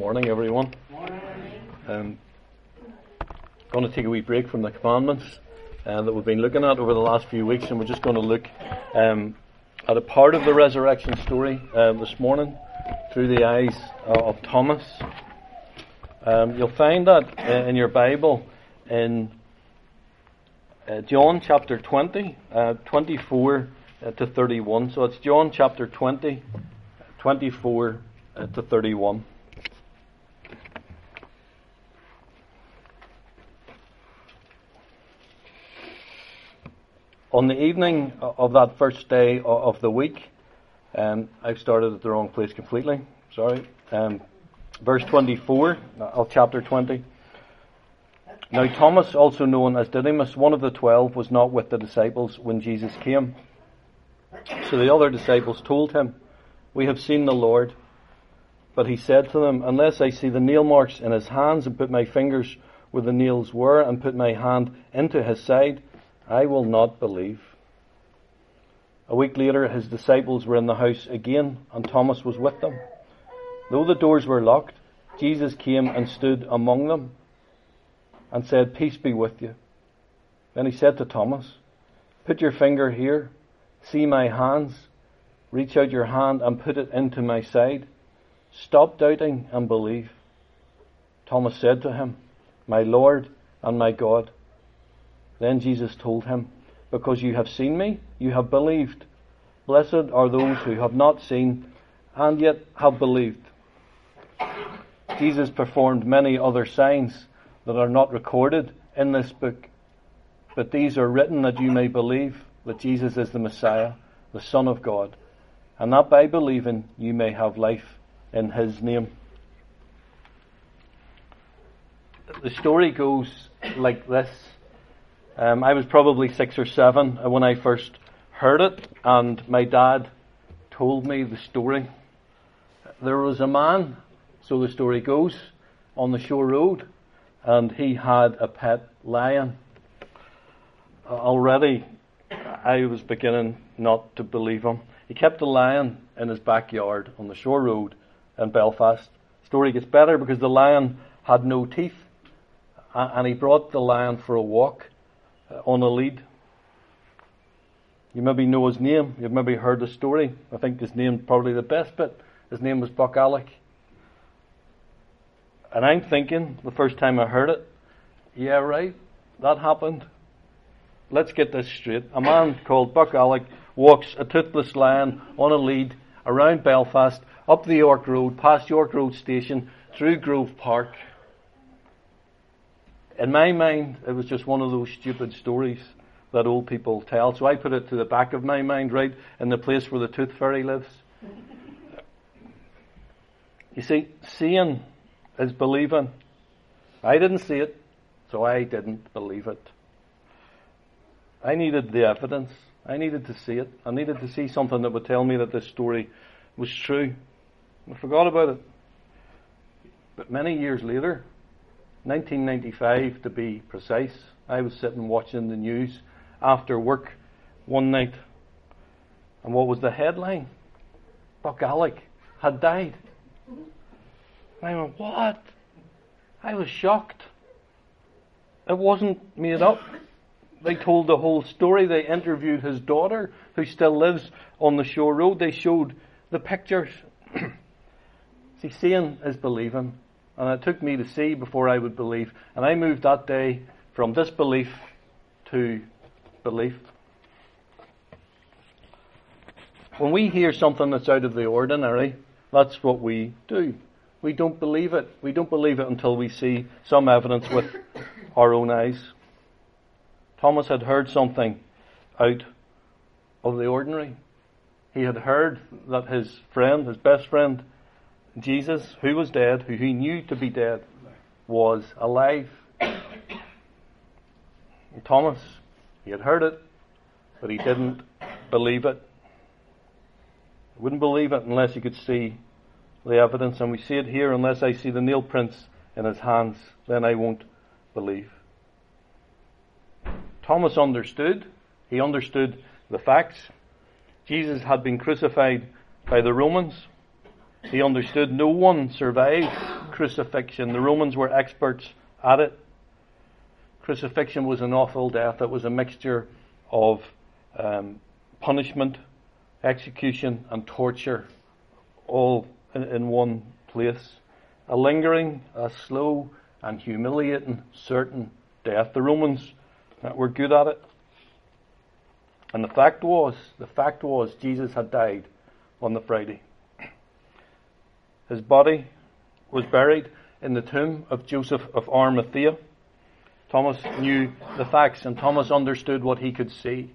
morning, everyone. Um, going to take a wee break from the commandments uh, that we've been looking at over the last few weeks, and we're just going to look um, at a part of the resurrection story uh, this morning through the eyes uh, of Thomas. Um, you'll find that uh, in your Bible in uh, John chapter 20, uh, 24 to 31. So it's John chapter 20, 24 to 31. On the evening of that first day of the week, um, I've started at the wrong place completely. Sorry. Um, verse 24 of chapter 20. Now, Thomas, also known as Didymus, one of the twelve, was not with the disciples when Jesus came. So the other disciples told him, We have seen the Lord. But he said to them, Unless I see the nail marks in his hands and put my fingers where the nails were and put my hand into his side, I will not believe. A week later, his disciples were in the house again, and Thomas was with them. Though the doors were locked, Jesus came and stood among them and said, Peace be with you. Then he said to Thomas, Put your finger here, see my hands, reach out your hand and put it into my side. Stop doubting and believe. Thomas said to him, My Lord and my God. Then Jesus told him, Because you have seen me, you have believed. Blessed are those who have not seen and yet have believed. Jesus performed many other signs that are not recorded in this book, but these are written that you may believe that Jesus is the Messiah, the Son of God, and that by believing you may have life in his name. The story goes like this. Um, I was probably six or seven when I first heard it, and my dad told me the story. There was a man, so the story goes, on the shore road, and he had a pet lion. Already, I was beginning not to believe him. He kept a lion in his backyard on the shore road in Belfast. The story gets better because the lion had no teeth, and he brought the lion for a walk uh, Uh, on a lead. You maybe know his name. You've maybe heard the story. I think his name probably the best bit. His name was Buck Alec. And I'm thinking the first time I heard it, yeah, right, that happened. Let's get this straight. A man called Buck Alec walks a toothless lion on a lead around Belfast up the York Road, past York Road Station, through Grove Park. In my mind, it was just one of those stupid stories that old people tell. So I put it to the back of my mind, right in the place where the tooth fairy lives. You see, seeing is believing. I didn't see it, so I didn't believe it. I needed the evidence. I needed to see it. I needed to see something that would tell me that this story was true. I forgot about it. But many years later, 1995 to be precise, I was sitting watching the news after work one night. And what was the headline? Buck Alec had died. I went, What? I was shocked. It wasn't made up. They told the whole story. They interviewed his daughter, who still lives on the shore road. They showed the pictures. See, seeing is believing. And it took me to see before I would believe. And I moved that day from disbelief to belief. When we hear something that's out of the ordinary, that's what we do. We don't believe it. We don't believe it until we see some evidence with our own eyes. Thomas had heard something out of the ordinary. He had heard that his friend, his best friend, Jesus, who was dead, who he knew to be dead, was alive. And Thomas, he had heard it, but he didn't believe it. He wouldn't believe it unless he could see the evidence, and we see it here unless I see the nail prints in his hands, then I won't believe. Thomas understood. He understood the facts. Jesus had been crucified by the Romans. He understood no one survived crucifixion. The Romans were experts at it. Crucifixion was an awful death. It was a mixture of um, punishment, execution, and torture, all in, in one place. A lingering, a slow, and humiliating, certain death. The Romans were good at it. And the fact was, the fact was, Jesus had died on the Friday. His body was buried in the tomb of Joseph of Arimathea. Thomas knew the facts and Thomas understood what he could see.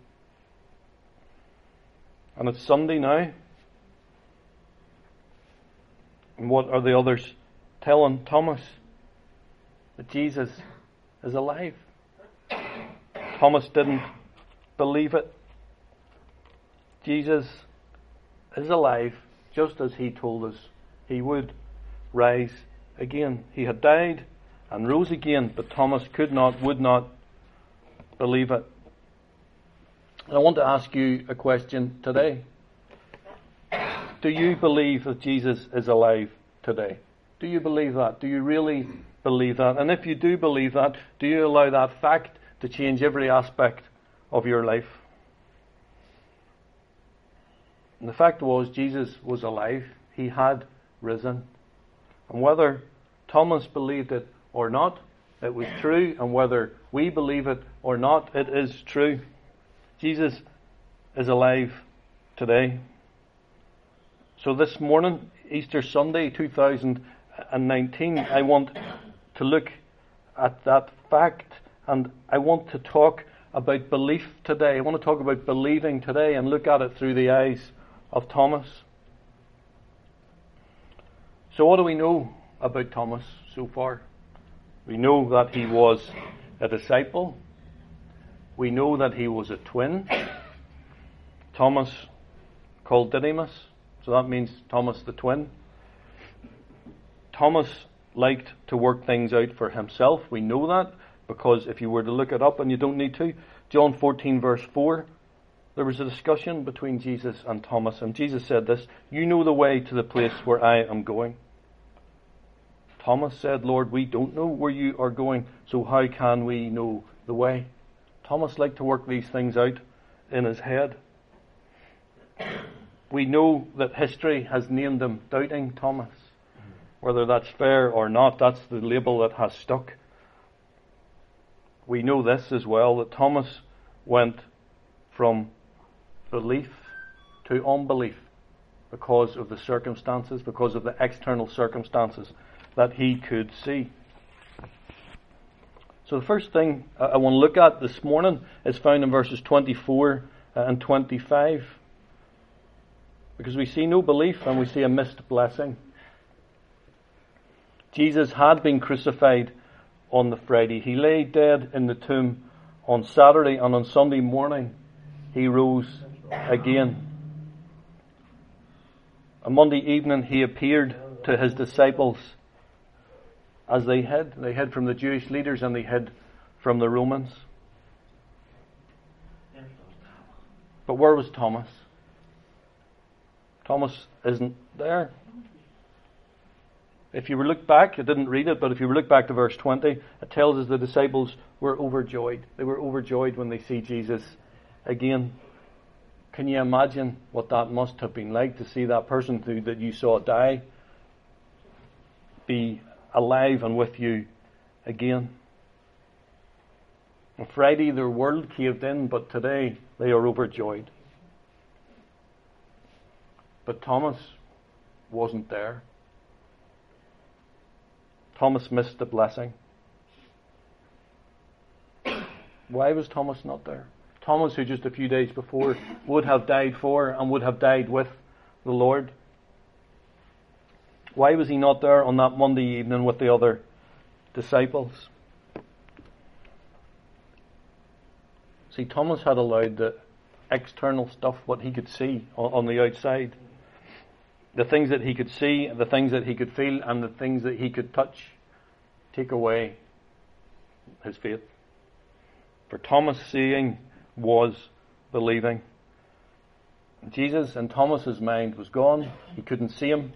And it's Sunday now. And what are the others telling Thomas? That Jesus is alive. Thomas didn't believe it. Jesus is alive just as he told us he would rise again. He had died and rose again, but Thomas could not, would not believe it. And I want to ask you a question today. Do you believe that Jesus is alive today? Do you believe that? Do you really believe that? And if you do believe that, do you allow that fact to change every aspect of your life? And the fact was, Jesus was alive. He had risen. And whether Thomas believed it or not, it was true. And whether we believe it or not, it is true. Jesus is alive today. So this morning, Easter Sunday 2019, I want to look at that fact and I want to talk about belief today. I want to talk about believing today and look at it through the eyes of Thomas. So, what do we know about Thomas so far? We know that he was a disciple. We know that he was a twin. Thomas called Didymus, so that means Thomas the twin. Thomas liked to work things out for himself. We know that because if you were to look it up, and you don't need to, John 14, verse 4, there was a discussion between Jesus and Thomas, and Jesus said this You know the way to the place where I am going. Thomas said, Lord, we don't know where you are going, so how can we know the way? Thomas liked to work these things out in his head. We know that history has named him Doubting Thomas. Whether that's fair or not, that's the label that has stuck. We know this as well that Thomas went from belief to unbelief because of the circumstances, because of the external circumstances that he could see. So the first thing I want to look at this morning is found in verses 24 uh, and 25. Because we see no belief and we see a missed blessing. Jesus had been crucified on the Friday. He lay dead in the tomb on Saturday and on Sunday morning he rose again. On Monday evening he appeared to his disciples as they hid. They hid from the Jewish leaders and they hid from the Romans. But where was Thomas? Thomas isn't there. If you look back, I didn't read it, but if you look back to verse 20, it tells us the disciples were overjoyed. They were overjoyed when they see Jesus again. Can you imagine what that must have been like to see that person who, that you saw die be alive and with you again. On Friday, their world caved in, but today they are overjoyed. But Thomas wasn't there. Thomas missed the blessing. Why was Thomas not there? Thomas, who just a few days before would have died for and would have died with the Lord. Why was he not there on that Monday evening with the other disciples? See, Thomas had allowed the external stuff, what he could see on, the outside, the things that he could see, the things that he could feel, and the things that he could touch, take away his faith. For Thomas, seeing was believing. Jesus in Thomas's mind was gone. He couldn't see him.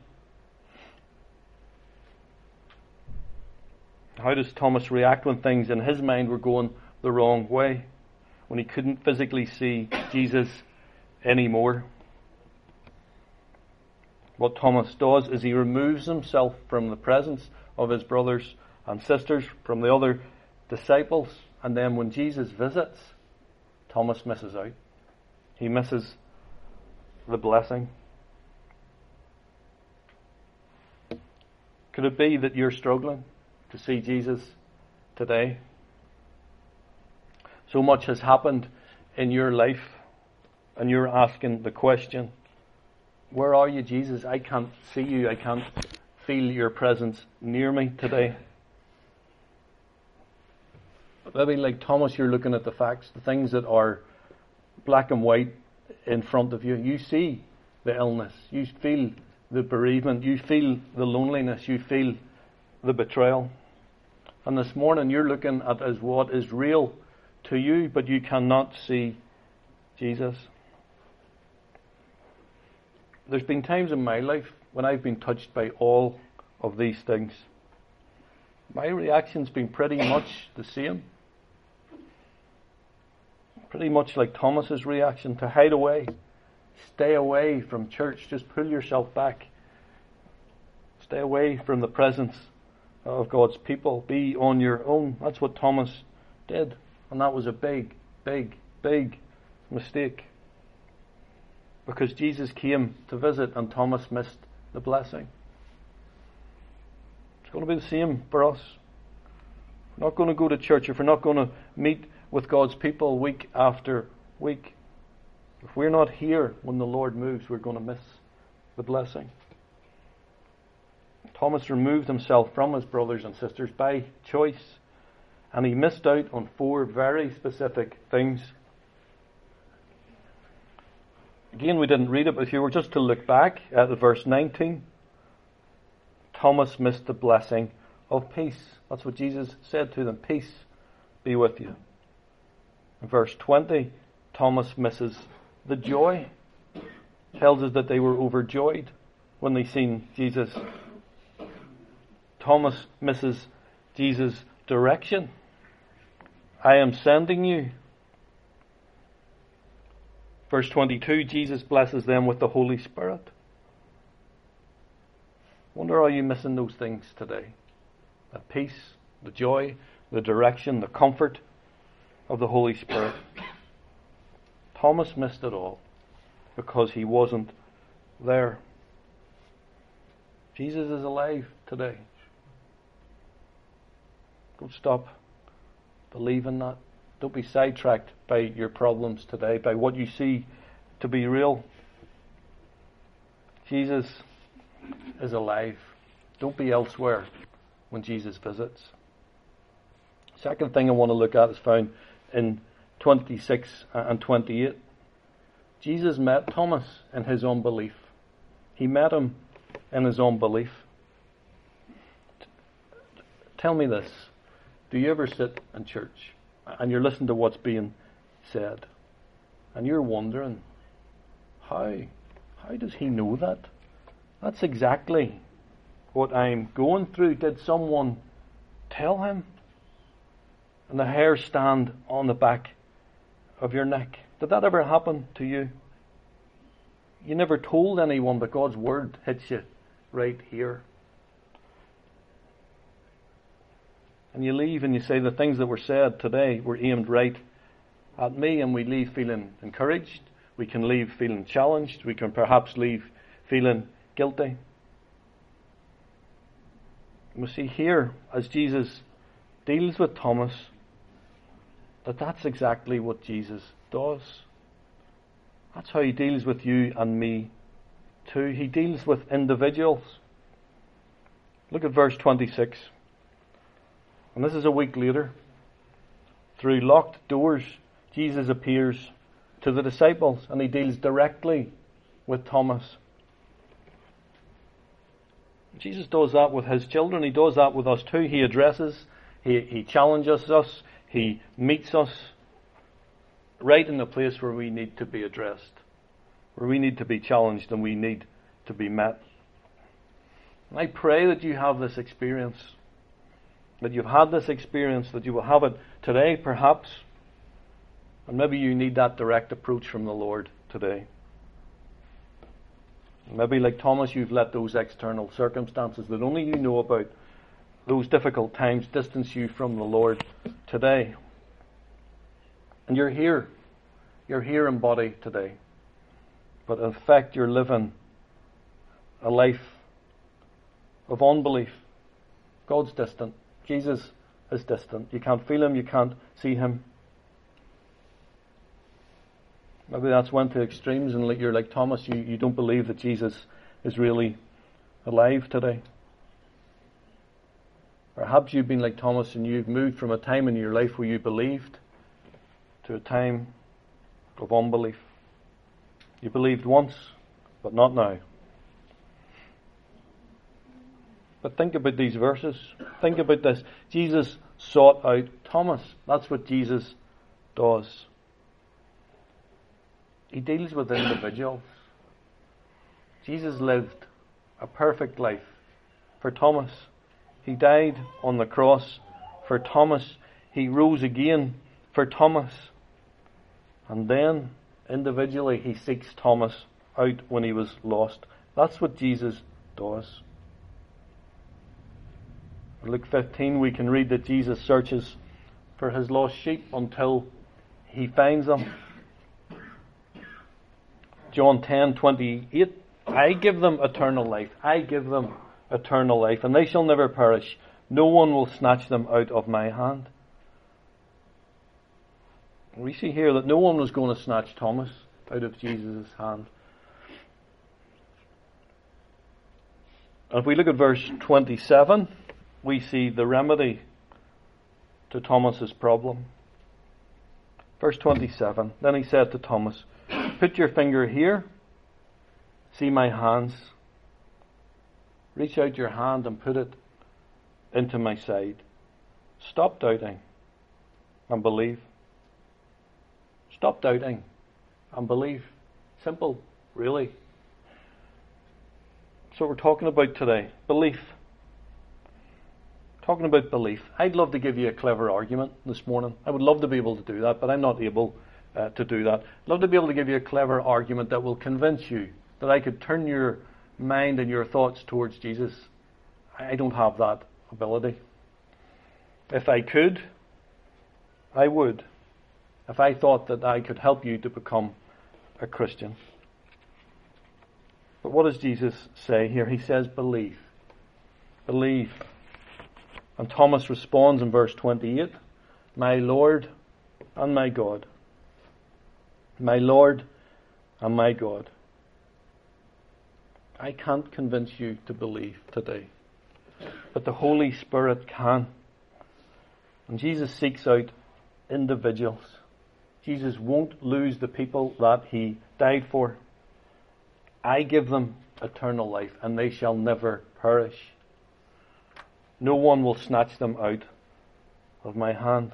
How does Thomas react when things in his mind were going the wrong way? When he couldn't physically see Jesus anymore? What Thomas does is he removes himself from the presence of his brothers and sisters, from the other disciples, and then when Jesus visits, Thomas misses out. He misses the blessing. Could it be that you're struggling to see Jesus today? So much has happened in your life, and you're asking the question Where are you, Jesus? I can't see you. I can't feel your presence near me today. Maybe, like Thomas, you're looking at the facts, the things that are black and white in front of you. You see the illness, you feel the bereavement, you feel the loneliness, you feel the betrayal. And this morning you're looking at as what is real to you, but you cannot see Jesus. There's been times in my life when I've been touched by all of these things. My reaction's been pretty much the same. Pretty much like Thomas's reaction to hide away. Stay away from church. Just pull yourself back. Stay away from the presence of God's people. Be on your own. That's what Thomas did. And that was a big, big, big mistake. Because Jesus came to visit and Thomas missed the blessing. It's going to be the same for us. We're not going to go to church if we're not going to meet with God's people week after week. If we're not here when the Lord moves, we're going to miss the blessing. Thomas removed himself from his brothers and sisters by choice, and he missed out on four very specific things. Again, we didn't read it, but if you were just to look back at the verse 19, Thomas missed the blessing of peace. That's what Jesus said to them Peace be with you. In verse 20, Thomas misses the joy. Tells us that they were overjoyed when they seen Jesus. Thomas misses Jesus' direction. I am sending you. Verse 22, Jesus blesses them with the Holy Spirit. Wonder are you missing those things today? The peace, the joy, the direction, the comfort of the Holy Spirit. Thomas missed it all because he wasn't there. Jesus is alive today. Don't stop believing that. Don't be sidetracked by your problems today, by what you see to be real. Jesus is alive. Don't be elsewhere when Jesus visits. Second thing I want to look at is found in 26 and 28. Jesus met Thomas in his unbelief. He met him in his unbelief. Tell me this. Do you ever sit in church and you're listening to what's being said and you're wondering, how? How does he know that? That's exactly what I'm going through. Did someone tell him? And the hair stand on the back of your neck. Did that ever happen to you? You never told anyone, but God's word hits you right here. And you leave and you say the things that were said today were aimed right at me, and we leave feeling encouraged. We can leave feeling challenged. We can perhaps leave feeling guilty. We see here, as Jesus deals with Thomas, that that's exactly what Jesus does. That's how he deals with you and me too. He deals with individuals. Look at verse 26. And this is a week later. Through locked doors, Jesus appears to the disciples and he deals directly with Thomas. Jesus does that with his children. He does that with us too. He addresses, he, he challenges us, he meets us right in the place where we need to be addressed, where we need to be challenged and we need to be met. And I pray that you have this experience. That you've had this experience, that you will have it today, perhaps. And maybe you need that direct approach from the Lord today. Maybe, like Thomas, you've let those external circumstances that only you know about, those difficult times, distance you from the Lord today. And you're here. You're here in body today. But in fact, you're living a life of unbelief. God's distant. Jesus is distant. You can't feel him, you can't see him. Maybe that's went to extremes and you're like Thomas, you, you don't believe that Jesus is really alive today. Perhaps you've been like Thomas and you've moved from a time in your life where you believed to a time of unbelief. You believed once, but not now. But think about these verses. Think about this. Jesus sought out Thomas. That's what Jesus does. He deals with individuals. Jesus lived a perfect life for Thomas. He died on the cross for Thomas. He rose again for Thomas. And then, individually, he seeks Thomas out when he was lost. That's what Jesus does. Luke 15, we can read that Jesus searches for his lost sheep until he finds them. John 10:28 I give them eternal life. I give them eternal life and they shall never perish. No one will snatch them out of my hand. We see here that no one was going to snatch Thomas out of Jesus' hand. And if we look at verse 27 we see the remedy to Thomas's problem verse 27 then he said to Thomas Put your finger here. See my hands. Reach out your hand and put it into my side. Stop doubting and believe. Stop doubting and believe. Simple, really. So we're talking about today. Belief. Talking about belief. I'd love to give you a clever argument this morning. I would love to be able to do that, but I'm not able uh, to do that. I'd love to be able to give you a clever argument that will convince you that I could turn your mind and your thoughts towards Jesus. I don't have that ability. If I could, I would. If I thought that I could help you to become a Christian. But what does Jesus say here? He says, believe. Believe. And Thomas responds in verse 28 My Lord and my God my Lord and my God. I can't convince you to believe today, but the Holy Spirit can. And Jesus seeks out individuals. Jesus won't lose the people that he died for. I give them eternal life, and they shall never perish. No one will snatch them out of my hand.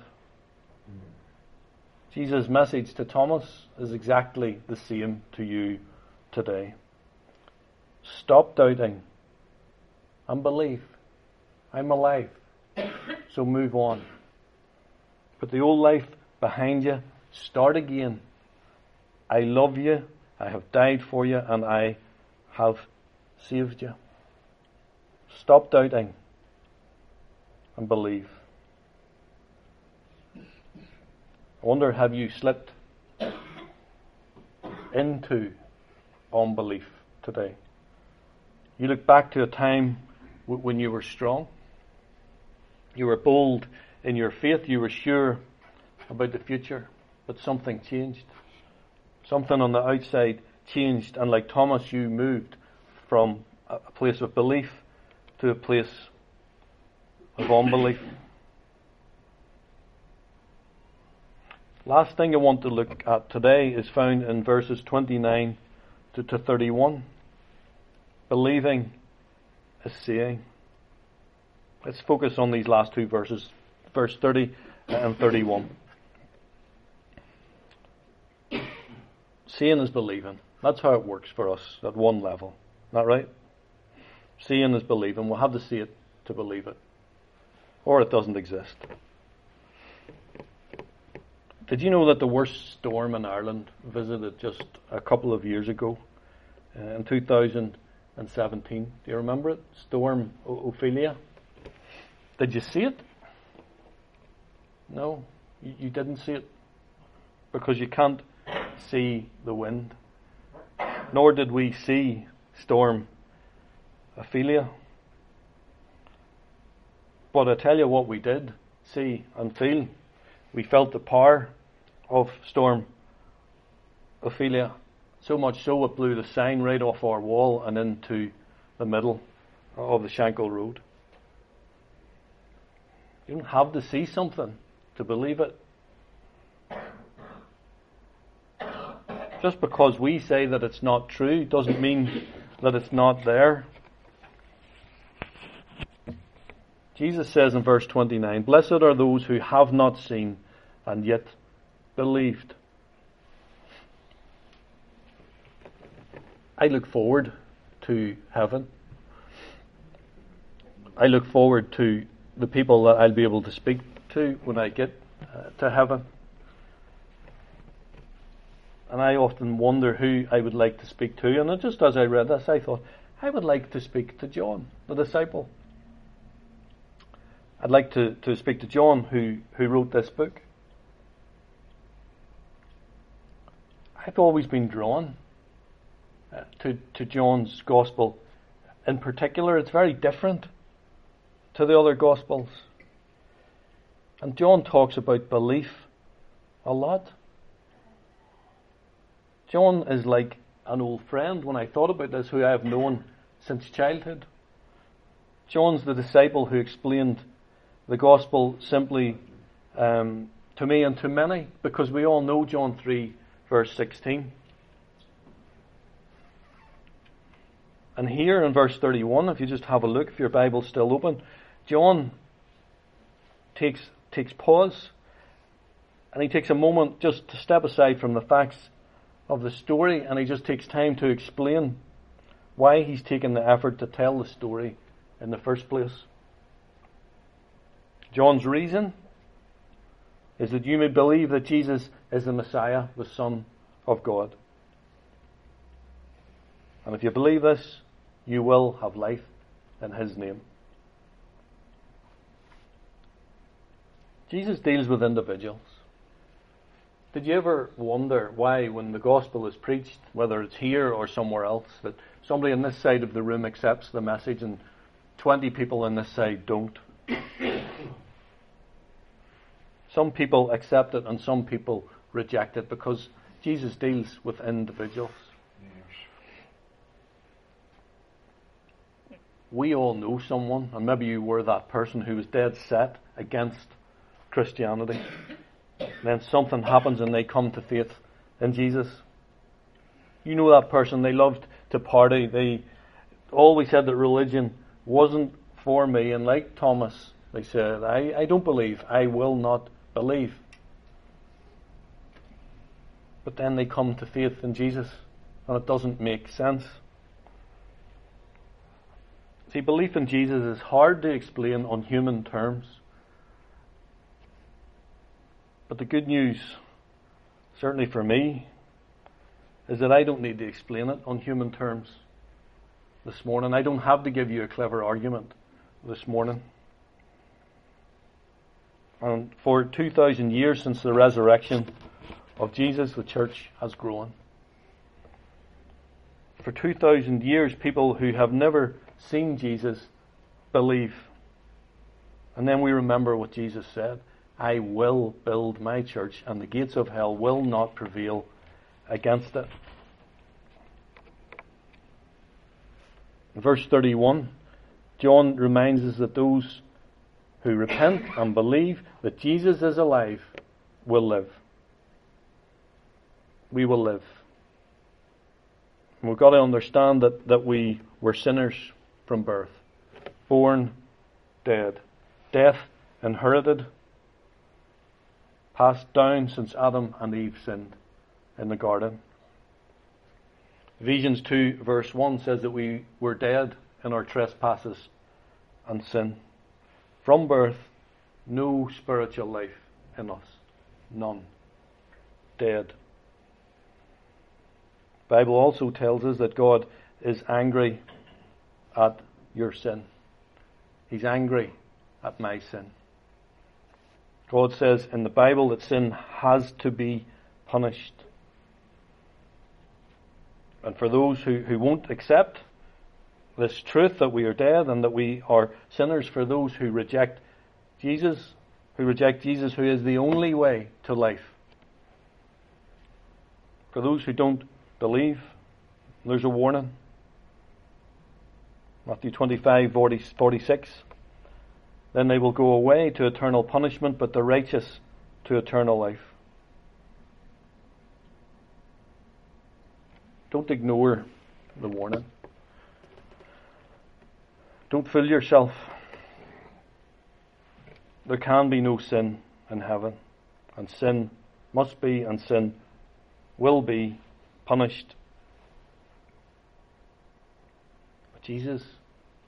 Jesus' message to Thomas is exactly the same to you today. Stop doubting and believe. I'm alive. So move on. Put the old life behind you. Start again. I love you. I have died for you and I have saved you. Stop doubting and believe. I wonder, have you slipped into unbelief today? You look back to a time when you were strong. You were bold in your faith. You were sure about the future. But something changed. Something on the outside changed. And like Thomas, you moved from a place of belief to a place of unbelief. Last thing I want to look at today is found in verses 29 to, to 31. Believing is seeing. Let's focus on these last two verses, verse 30 and 31. Seeing is believing. That's how it works for us at one level. Not right? Seeing is believing. We'll have to see it to believe it. Or it doesn't exist. Did you know that the worst storm in Ireland visited just a couple of years ago, uh, in 2017? Do you remember it? Storm o- Ophelia. Did you see it? No, you, you didn't see it because you can't see the wind. Nor did we see Storm Ophelia. But I tell you what we did see and feel. We felt the power of Storm Ophelia. So much so it blew the sign right off our wall and into the middle of the Shankill Road. You don't have to see something to believe it. Just because we say that it's not true doesn't mean that it's not there. Jesus says in verse 29, Blessed are those who have not seen and yet believed. I look forward to heaven. I look forward to the people that I'll be able to speak to when I get uh, to heaven. And I often wonder who I would like to speak to. And just as I read this, I thought, I would like to speak to John, the disciple. I'd like to, to speak to John, who, who wrote this book. I've always been drawn uh, to, to John's gospel. In particular, it's very different to the other gospels. And John talks about belief a lot. John is like an old friend when I thought about this, who I have known since childhood. John's the disciple who explained the gospel simply um, to me and to many, because we all know John 3, verse 16. And here in verse 31, if you just have a look, if your Bible's still open, John takes, takes pause and he takes a moment just to step aside from the facts of the story and he just takes time to explain why he's taken the effort to tell the story in the first place. John's reason is that you may believe that Jesus is the Messiah, the Son of God. And if you believe this, you will have life in His name. Jesus deals with individuals. Did you ever wonder why, when the gospel is preached, whether it's here or somewhere else, that somebody on this side of the room accepts the message and 20 people on this side don't? Some people accept it and some people reject it because Jesus deals with individuals. We all know someone, and maybe you were that person who was dead set against Christianity. then something happens and they come to faith in Jesus. You know that person, they loved to party. They always said that religion wasn't for me, and like Thomas, they said, I, I don't believe, I will not believe. But then they come to faith in Jesus, and it doesn't make sense. See, belief in Jesus is hard to explain on human terms. But the good news, certainly for me, is that I don't need to explain it on human terms this morning. I don't have to give you a clever argument this morning. And for 2,000 years since the resurrection of Jesus, the church has grown. For 2,000 years, people who have never seen Jesus believe. And then we remember what Jesus said I will build my church, and the gates of hell will not prevail against it. In verse 31, John reminds us that those who repent and believe that Jesus is alive will live. We will live. We've got to understand that, that we were sinners from birth, born dead, death inherited, passed down since Adam and Eve sinned in the garden. Ephesians 2 verse 1 says that we were dead in our trespasses and sin from birth no spiritual life in us. None. Dead. Bible also tells us that God is angry at your sin. He's angry at my sin. God says in the Bible that sin has to be punished. And for those who, who won't accept this truth that we are dead and that we are sinners, for those who reject Jesus, who reject Jesus, who is the only way to life, for those who don't believe, there's a warning. Matthew 25, 40, 46. Then they will go away to eternal punishment, but the righteous to eternal life. Don't ignore the warning. Don't fool yourself. There can be no sin in heaven, and sin must be and sin will be punished. But Jesus,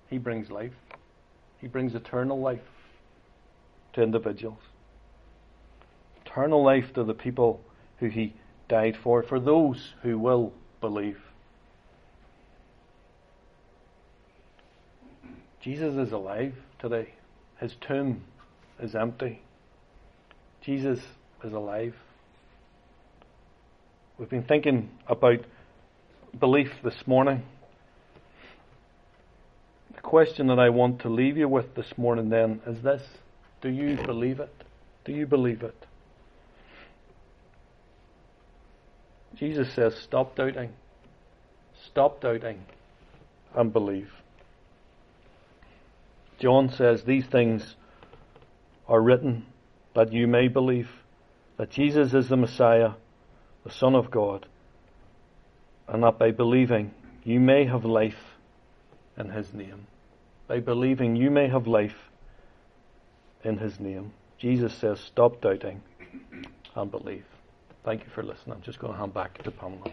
He brings life. He brings eternal life to individuals. Eternal life to the people who He died for, for those who will believe. Jesus is alive today. His tomb is empty. Jesus is alive. We've been thinking about belief this morning. The question that I want to leave you with this morning then is this Do you believe it? Do you believe it? Jesus says, Stop doubting. Stop doubting and believe. John says, These things are written that you may believe that Jesus is the Messiah, the Son of God, and that by believing you may have life in His name. By believing you may have life in His name. Jesus says, Stop doubting and believe. Thank you for listening. I'm just going to hand back to Pamela.